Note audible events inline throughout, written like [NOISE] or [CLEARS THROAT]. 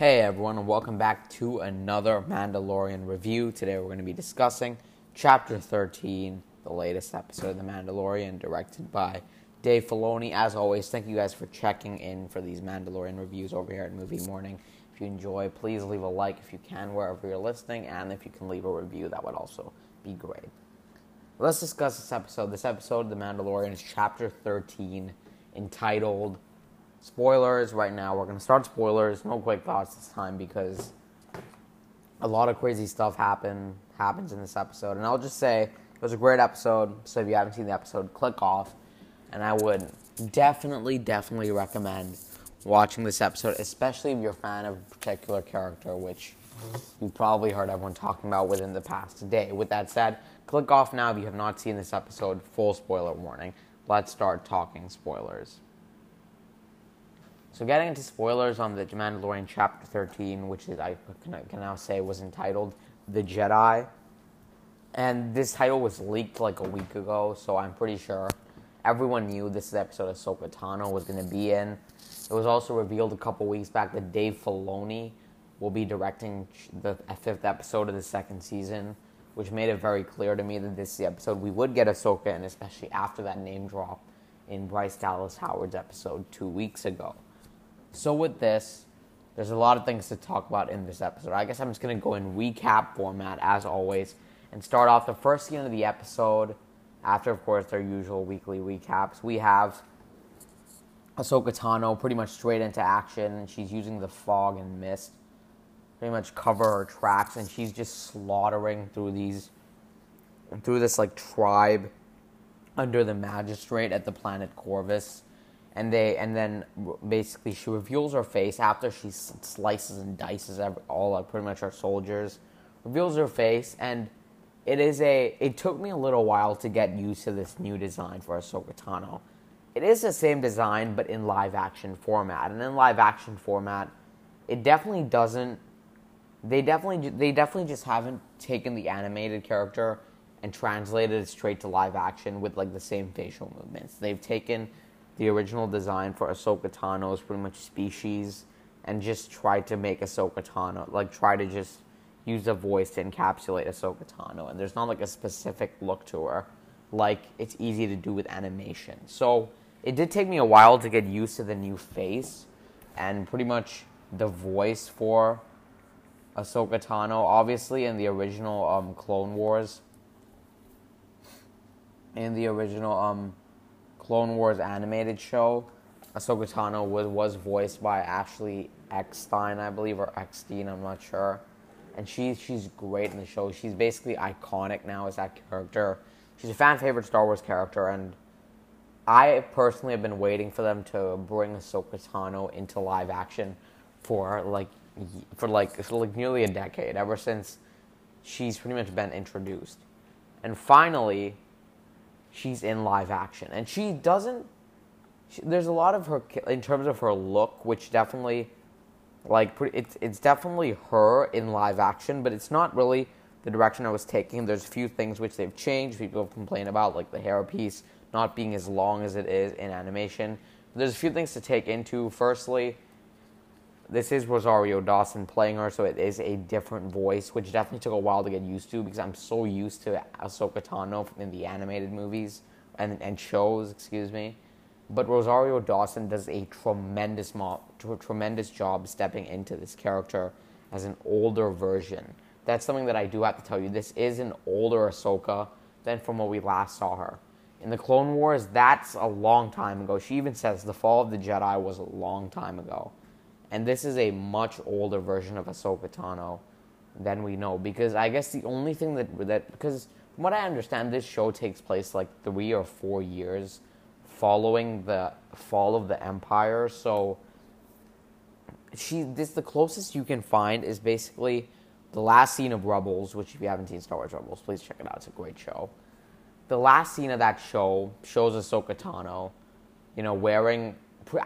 Hey everyone, and welcome back to another Mandalorian review. Today we're going to be discussing Chapter 13, the latest episode of The Mandalorian, directed by Dave Filoni. As always, thank you guys for checking in for these Mandalorian reviews over here at Movie Morning. If you enjoy, please leave a like if you can wherever you're listening, and if you can leave a review, that would also be great. Let's discuss this episode. This episode of The Mandalorian is Chapter 13, entitled spoilers right now. We're gonna start spoilers. No quick thoughts this time because a lot of crazy stuff happen happens in this episode. And I'll just say it was a great episode. So if you haven't seen the episode, click off. And I would definitely, definitely recommend watching this episode, especially if you're a fan of a particular character, which you've probably heard everyone talking about within the past day. With that said, click off now if you have not seen this episode. Full spoiler warning. Let's start talking spoilers. So, getting into spoilers on the Mandalorian Chapter 13, which is I can now say was entitled "The Jedi," and this title was leaked like a week ago, so I'm pretty sure everyone knew this episode Ahsoka Tano was going to be in. It was also revealed a couple weeks back that Dave Filoni will be directing the fifth episode of the second season, which made it very clear to me that this is the episode we would get Ahsoka, and especially after that name drop in Bryce Dallas Howard's episode two weeks ago. So with this, there's a lot of things to talk about in this episode. I guess I'm just going to go in recap format as always and start off the first scene of the episode. After, of course, their usual weekly recaps, we have Ahsoka Tano pretty much straight into action. She's using the fog and mist pretty much cover her tracks, and she's just slaughtering through these, through this like tribe under the magistrate at the planet Corvus and they and then basically she reveals her face after she slices and dices every, all like pretty much her soldiers reveals her face and it is a it took me a little while to get used to this new design for Ahsoka Tano. It is the same design but in live action format. And in live action format, it definitely doesn't they definitely they definitely just haven't taken the animated character and translated it straight to live action with like the same facial movements. They've taken the original design for Ahsoka Tano is pretty much species, and just try to make Ahsoka Tano, like try to just use a voice to encapsulate Ahsoka Tano, and there's not like a specific look to her, like it's easy to do with animation. So it did take me a while to get used to the new face, and pretty much the voice for Ahsoka Tano. Obviously, in the original um, Clone Wars, in the original um, Clone Wars animated show, Ahsoka Tano was, was voiced by Ashley Eckstein, I believe, or Eckstein, I'm not sure. And she's she's great in the show. She's basically iconic now as that character. She's a fan favorite Star Wars character, and I personally have been waiting for them to bring Ahsoka Tano into live action for like for like for like nearly a decade, ever since she's pretty much been introduced. And finally, she's in live action, and she doesn't. She, there's a lot of her in terms of her look, which definitely, like, it's it's definitely her in live action, but it's not really the direction I was taking. There's a few things which they've changed. People have complained about, like the hairpiece not being as long as it is in animation. There's a few things to take into. Firstly, this is Rosario Dawson playing her, so it is a different voice, which definitely took a while to get used to because I'm so used to Ahsoka Tano in the animated movies and, and shows, excuse me. But Rosario Dawson does a tremendous, mo- tremendous job stepping into this character as an older version. That's something that I do have to tell you. This is an older Ahsoka than from what we last saw her. In the Clone Wars, that's a long time ago. She even says the fall of the Jedi was a long time ago and this is a much older version of Ahsoka Tano than we know because I guess the only thing that that because from what I understand, this show takes place like three or four years following the fall of the Empire. So she this the closest you can find is basically the last scene of Rebels, which if you haven't seen Star Wars Rebels, please check it out. It's a great show. The last scene of that show shows Ahsoka Tano, you know, wearing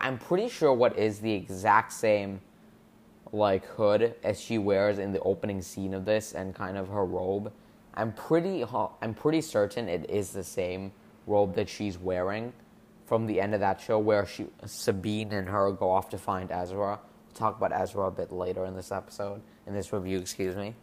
I'm pretty sure what is the exact same like hood as she wears in the opening scene of this and kind of her robe. I'm pretty I'm pretty certain it is the same robe that she's wearing from the end of that show where she Sabine and her go off to find Ezra. talk about Ezra a bit later in this episode, in this review, excuse me.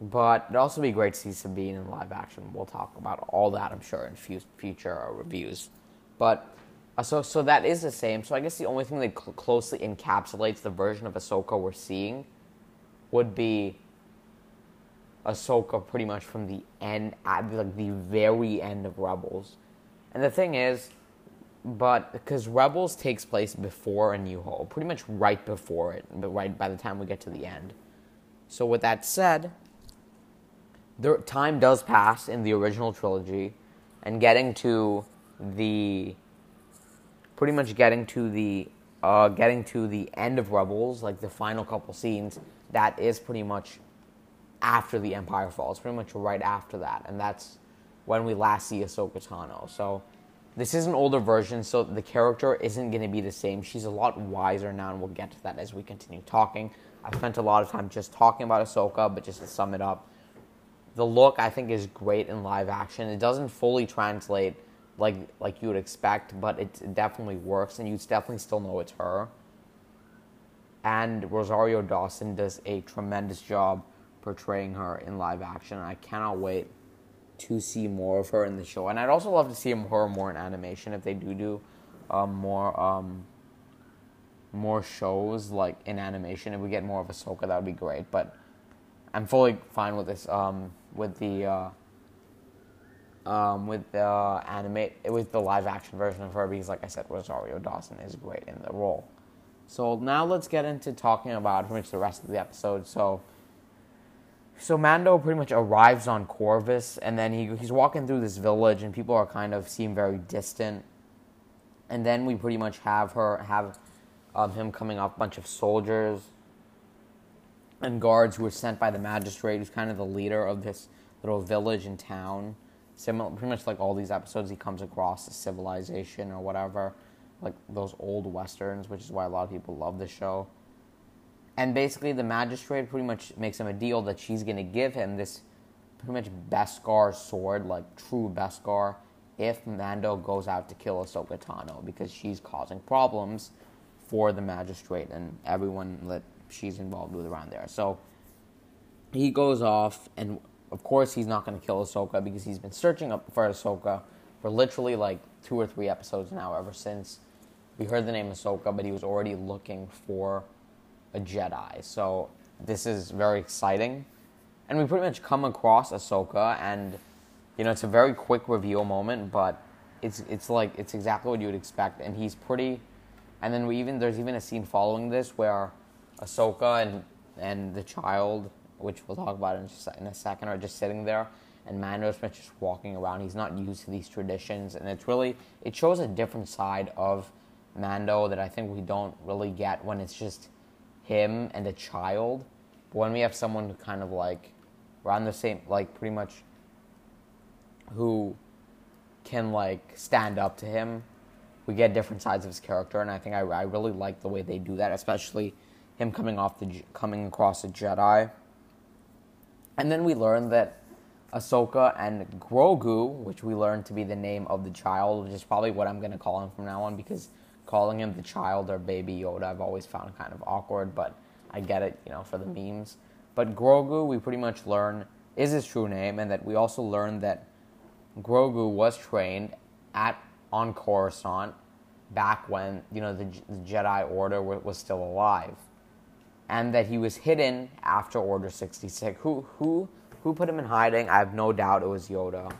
But it'd also be great to see Sabine in live action. We'll talk about all that, I'm sure, in future reviews. But Uh, so, so that is the same. So I guess the only thing that cl- closely encapsulates the version of Ahsoka we're seeing would be Ahsoka pretty much from the end, at like the very end of Rebels. And the thing is, but because Rebels takes place before A New Hope, pretty much right before it, but right by the time we get to the end. So with that said, the time does pass in the original trilogy, and getting to the pretty much getting to the uh, getting to the end of Rebels, like the final couple scenes, that is pretty much after the Empire falls, pretty much right after that, and that's when we last see Ahsoka Tano. So this is an older version, so the character isn't going to be the same. She's a lot wiser now, and we'll get to that as we continue talking. I spent a lot of time just talking about Ahsoka, but just to sum it up, the look I think is great in live action. It doesn't fully translate like like you would expect, but it definitely works, and you definitely still know it's her. And Rosario Dawson does a tremendous job portraying her in live action. I cannot wait to see more of her in the show, and I'd also love to see her more in animation if they do do um, more um, more shows like in animation. If we get more of Ahsoka, that would be great. But I'm fully fine with this um, with the uh, um, with the animate with the live action version of her because, like I said, Rosario Dawson is great in the role. So now let's get into talking about pretty much the rest of the episode. So, so Mando pretty much arrives on Corvus, and then he he's walking through this village, and people are kind of seem very distant. And then we pretty much have her have um, him coming off a bunch of soldiers and guards who were sent by the magistrate, who's kind of the leader of this little village and town similar, pretty much like all these episodes, he comes across a civilization or whatever, like those old westerns, which is why a lot of people love the show. And basically, the magistrate pretty much makes him a deal that she's going to give him this pretty much Beskar sword, like true Beskar, if Mando goes out to kill Ahsoka Tano because she's causing problems for the magistrate and everyone that she's involved with around there. So he goes off and of course, he's not going to kill Ahsoka because he's been searching up for Ahsoka for literally like two or three episodes now, ever since we heard the name Ahsoka, but he was already looking for a Jedi. So this is very exciting. And we pretty much come across Ahsoka, and you know, it's a very quick reveal moment, but it's it's like it's exactly what you would expect. And he's pretty. And then we even there's even a scene following this where Ahsoka and and the child which we'll talk about in, in a second, are just sitting there. And Mando's just walking around. He's not used to these traditions, and it's really it shows a different side of Mando that I think we don't really get when it's just him and a child. But when we have someone who kind of like around the same, like pretty much who can like stand up to him, we get different sides of his character, and I think I, I really like the way they do that, especially him coming off the coming across a Jedi and then we learn that Ahsoka and Grogu, which we learned to be the name of the child, which is probably what I'm going to call him from now on because calling him the child or baby Yoda I've always found kind of awkward, but I get it, you know, for the memes. But Grogu, we pretty much learn is his true name, and that we also learn that Grogu was trained at on Coruscant back when you know the, the Jedi Order was still alive and that he was hidden after Order 66. Who who who put him in hiding? I have no doubt it was Yoda.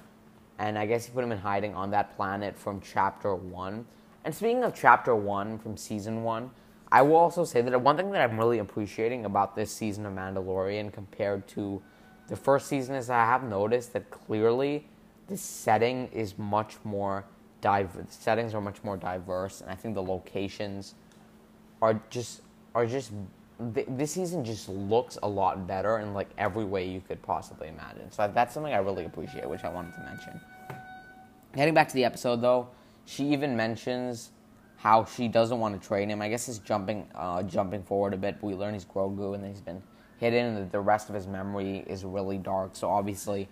And I guess he put him in hiding on that planet from chapter 1. And speaking of chapter 1 from season 1, I will also say that one thing that I'm really appreciating about this season of Mandalorian compared to the first season is I have noticed that clearly the setting is much more diverse. Settings are much more diverse, and I think the locations are just are just this season just looks a lot better in like every way you could possibly imagine. So that's something I really appreciate, which I wanted to mention. Getting back to the episode though, she even mentions how she doesn't want to train him. I guess it's jumping uh, jumping forward a bit. we learn he's Grogu and he's been hidden, and the rest of his memory is really dark. So obviously,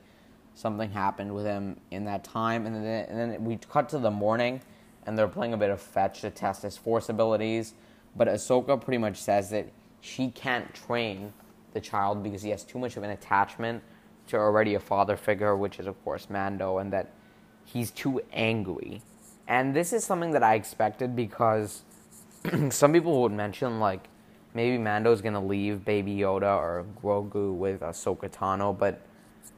something happened with him in that time. And then and then we cut to the morning, and they're playing a bit of fetch to test his force abilities but Ahsoka pretty much says that she can't train the child because he has too much of an attachment to already a father figure, which is of course Mando, and that he's too angry. And this is something that I expected because [CLEARS THROAT] some people would mention like maybe Mando's gonna leave Baby Yoda or Grogu with Ahsoka Tano, but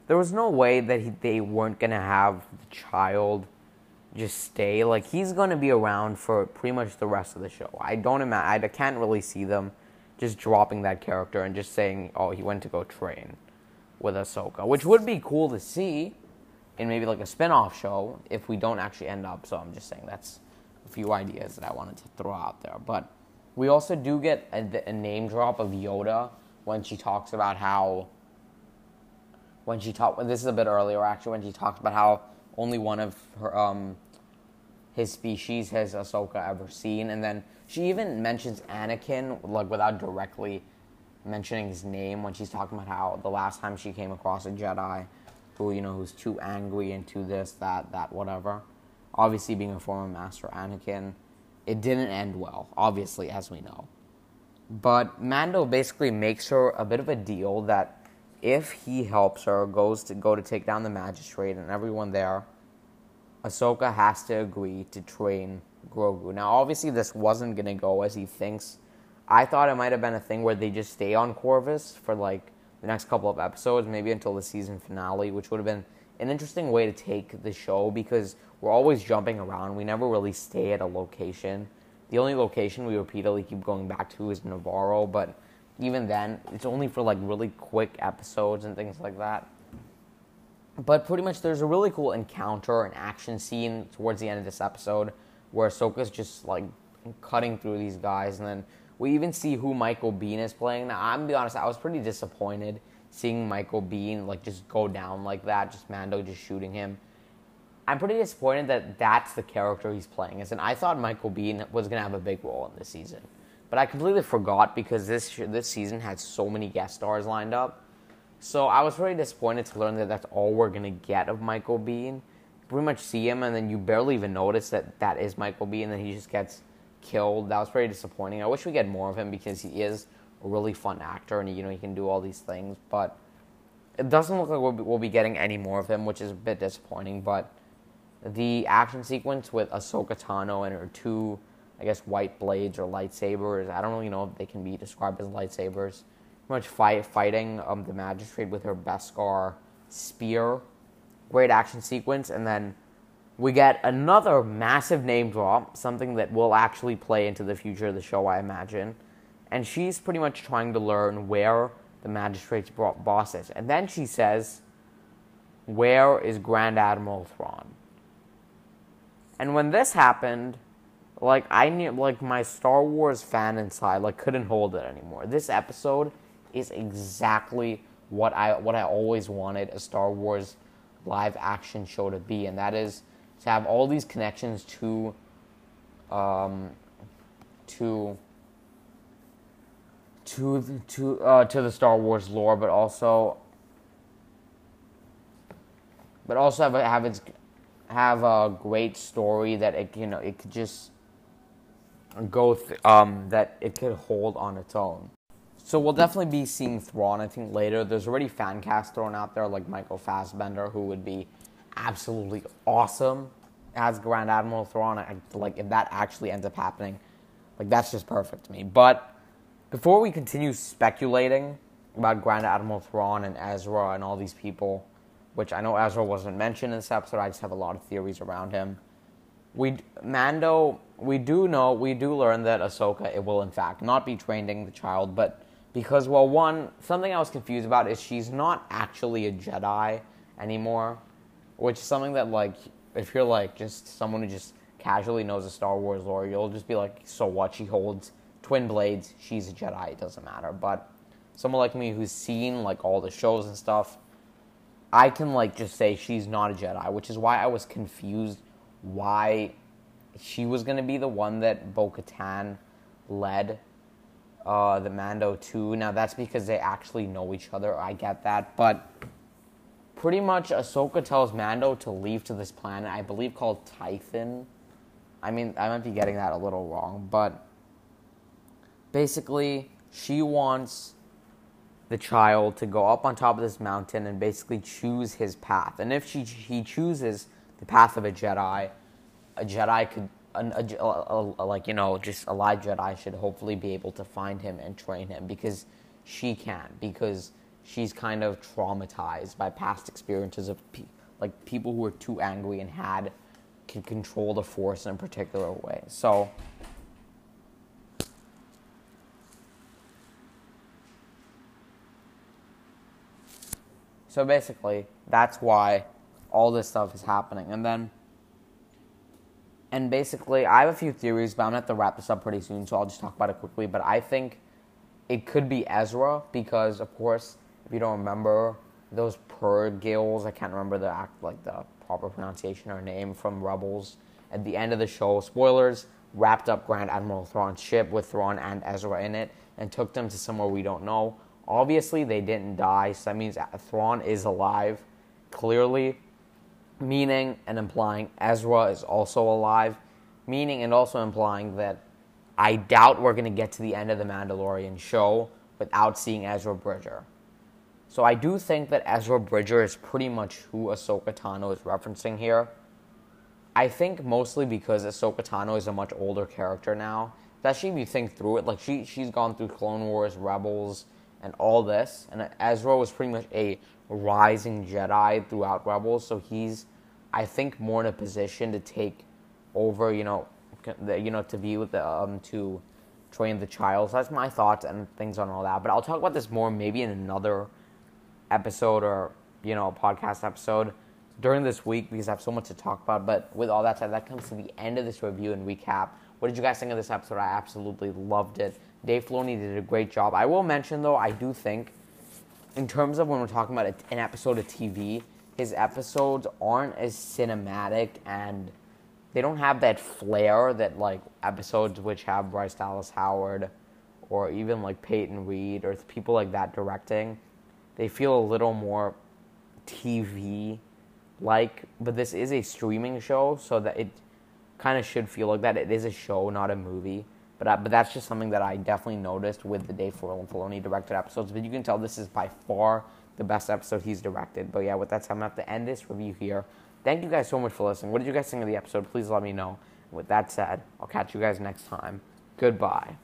there was no way that he, they weren't gonna have the child just stay. Like he's gonna be around for pretty much the rest of the show. I don't imagine. I can't really see them just dropping that character and just saying, "Oh, he went to go train with Ahsoka," which would be cool to see in maybe like a spin-off show if we don't actually end up. So I'm just saying that's a few ideas that I wanted to throw out there. But we also do get a, a name drop of Yoda when she talks about how when she talked. This is a bit earlier actually when she talks about how only one of her um his species has Ahsoka ever seen, and then she even mentions Anakin like without directly mentioning his name when she's talking about how the last time she came across a Jedi who you know who's too angry and too this that that whatever. Obviously, being a former Master Anakin, it didn't end well. Obviously, as we know, but Mando basically makes her a bit of a deal that if he helps her, goes to go to take down the magistrate and everyone there, Ahsoka has to agree to train Grogu. Now, obviously, this wasn't gonna go as he thinks. I thought it might have been a thing where they just stay on Corvus for like the next couple of episodes, maybe until the season finale, which would have been an interesting way to take the show because we're always jumping around. We never really stay at a location. The only location we repeatedly keep going back to is Nevarro, but even then, it's only for like really quick episodes and things like that. But pretty much, there's a really cool encounter and action scene towards the end of this episode where Ahsoka's just like cutting through these guys, and then we even see who Michael Biehn is playing. Now, I'm gonna be honest, I was pretty disappointed seeing Michael Biehn like just go down like that, just Mando just shooting him. I'm pretty disappointed that that's the character he's playing as, and I thought Michael Biehn was gonna have a big role in this season, but I completely forgot because this this season had so many guest stars lined up. So I was really disappointed to learn that that's all we're gonna get of Michael Biehn. Pretty much see him, and then you barely even notice that that is Michael B, and then he just gets killed. That was pretty disappointing. I wish we get more of him because he is a really fun actor, and you know he can do all these things. But it doesn't look like we'll be, we'll be getting any more of him, which is a bit disappointing. But the action sequence with Ahsoka Tano and her two, I guess, white blades or lightsabers. I don't really know if they can be described as lightsabers. Pretty much fight fighting um, the magistrate with her Beskar spear. Great action sequence, and then we get another massive name drop, something that will actually play into the future of the show, I imagine. And she's pretty much trying to learn where the magistrate's boss is. And then she says, Where is Grand Admiral Thrawn? And when this happened, like I knew like my Star Wars fan inside like couldn't hold it anymore. This episode is exactly what I what I always wanted a Star Wars live action show to be, and that is to have all these connections to um, to to to uh, to the Star Wars lore, but also but also have a, have its have a great story that it you know it could just go th- um, that it could hold on its own. So we'll definitely be seeing Thrawn. I think later. There's already fan cast thrown out there like Michael Fassbender, who would be absolutely awesome as Grand Admiral Thrawn. I, like if that actually ends up happening, like that's just perfect to me. But before we continue speculating about Grand Admiral Thrawn and Ezra and all these people, which I know Ezra wasn't mentioned in this episode, I just have a lot of theories around him. We Mando, we do know, we do learn that Ahsoka it will in fact not be training the child, but because well, one something I was confused about is she's not actually a Jedi anymore, which is something that like if you're like just someone who just casually knows the Star Wars lore, you'll just be like, so what? She holds twin blades. She's a Jedi. It doesn't matter. But someone like me who's seen like all the shows and stuff, I can like just say she's not a Jedi, which is why I was confused why she was gonna be the one that Bo Katan led uh, the Mando to. Now that's because they actually know each other. I get that, but pretty much Ahsoka tells Mando to leave to this planet, I believe called Tython. I mean, I might be getting that a little wrong, but basically, she wants the child to go up on top of this mountain and basically choose his path. And if she he chooses the path of a Jedi, a Jedi could a, a, a, like you know just a live Jedi should hopefully be able to find him and train him because she can't because she's kind of traumatized by past experiences of pe- like people who were too angry and had can control the force in a particular way. So So basically, that's why all this stuff is happening. And then, and basically, I have a few theories, but I'm going to have to wrap this up pretty soon, so I'll just talk about it quickly. But I think it could be Ezra because, of course, if you don't remember, those Purrgils, I can't remember the act, like the proper pronunciation or name from Rebels. At the end of the show, spoilers, wrapped up Grand Admiral Thrawn's ship with Thrawn and Ezra in it and took them to somewhere we don't know. Obviously, they didn't die, so that means Thrawn is alive, clearly, meaning and implying Ezra is also alive, meaning and also implying that I doubt we're going to get to the end of the Mandalorian show without seeing Ezra Bridger. So I do think that Ezra Bridger is pretty much who Ahsoka Tano is referencing here. I think mostly because Ahsoka Tano is a much older character now. Especially if you think through it, like she she's gone through Clone Wars, Rebels, and all this. And Ezra was pretty much a rising Jedi throughout Rebels, so he's, I think, more in a position to take over. You know, the, you know, to be with the um to train the child. So that's my thoughts and things on all that. But I'll talk about this more maybe in another episode or you know podcast episode during this week because I have so much to talk about. But with all that said, that comes to the end of this review and recap. What did you guys think of this episode? I absolutely loved it. Dave Filoni did a great job. I will mention though, I do think, in terms of when we're talking about an episode of TV, his episodes aren't as cinematic and they don't have that flair that like episodes which have Bryce Dallas Howard or even like Peyton Reed or people like that directing. They feel a little more TV like, but this is a streaming show, so that it kind of should feel like that. It is a show, not a movie. But uh, but that's just something that I definitely noticed with the Dave Filoni directed episodes. But you can tell this is by far the best episode he's directed. But yeah, with that said, I'm gonna have to end this review here. Thank you guys so much for listening. What did you guys think of the episode? Please let me know. With that said, I'll catch you guys next time. Goodbye.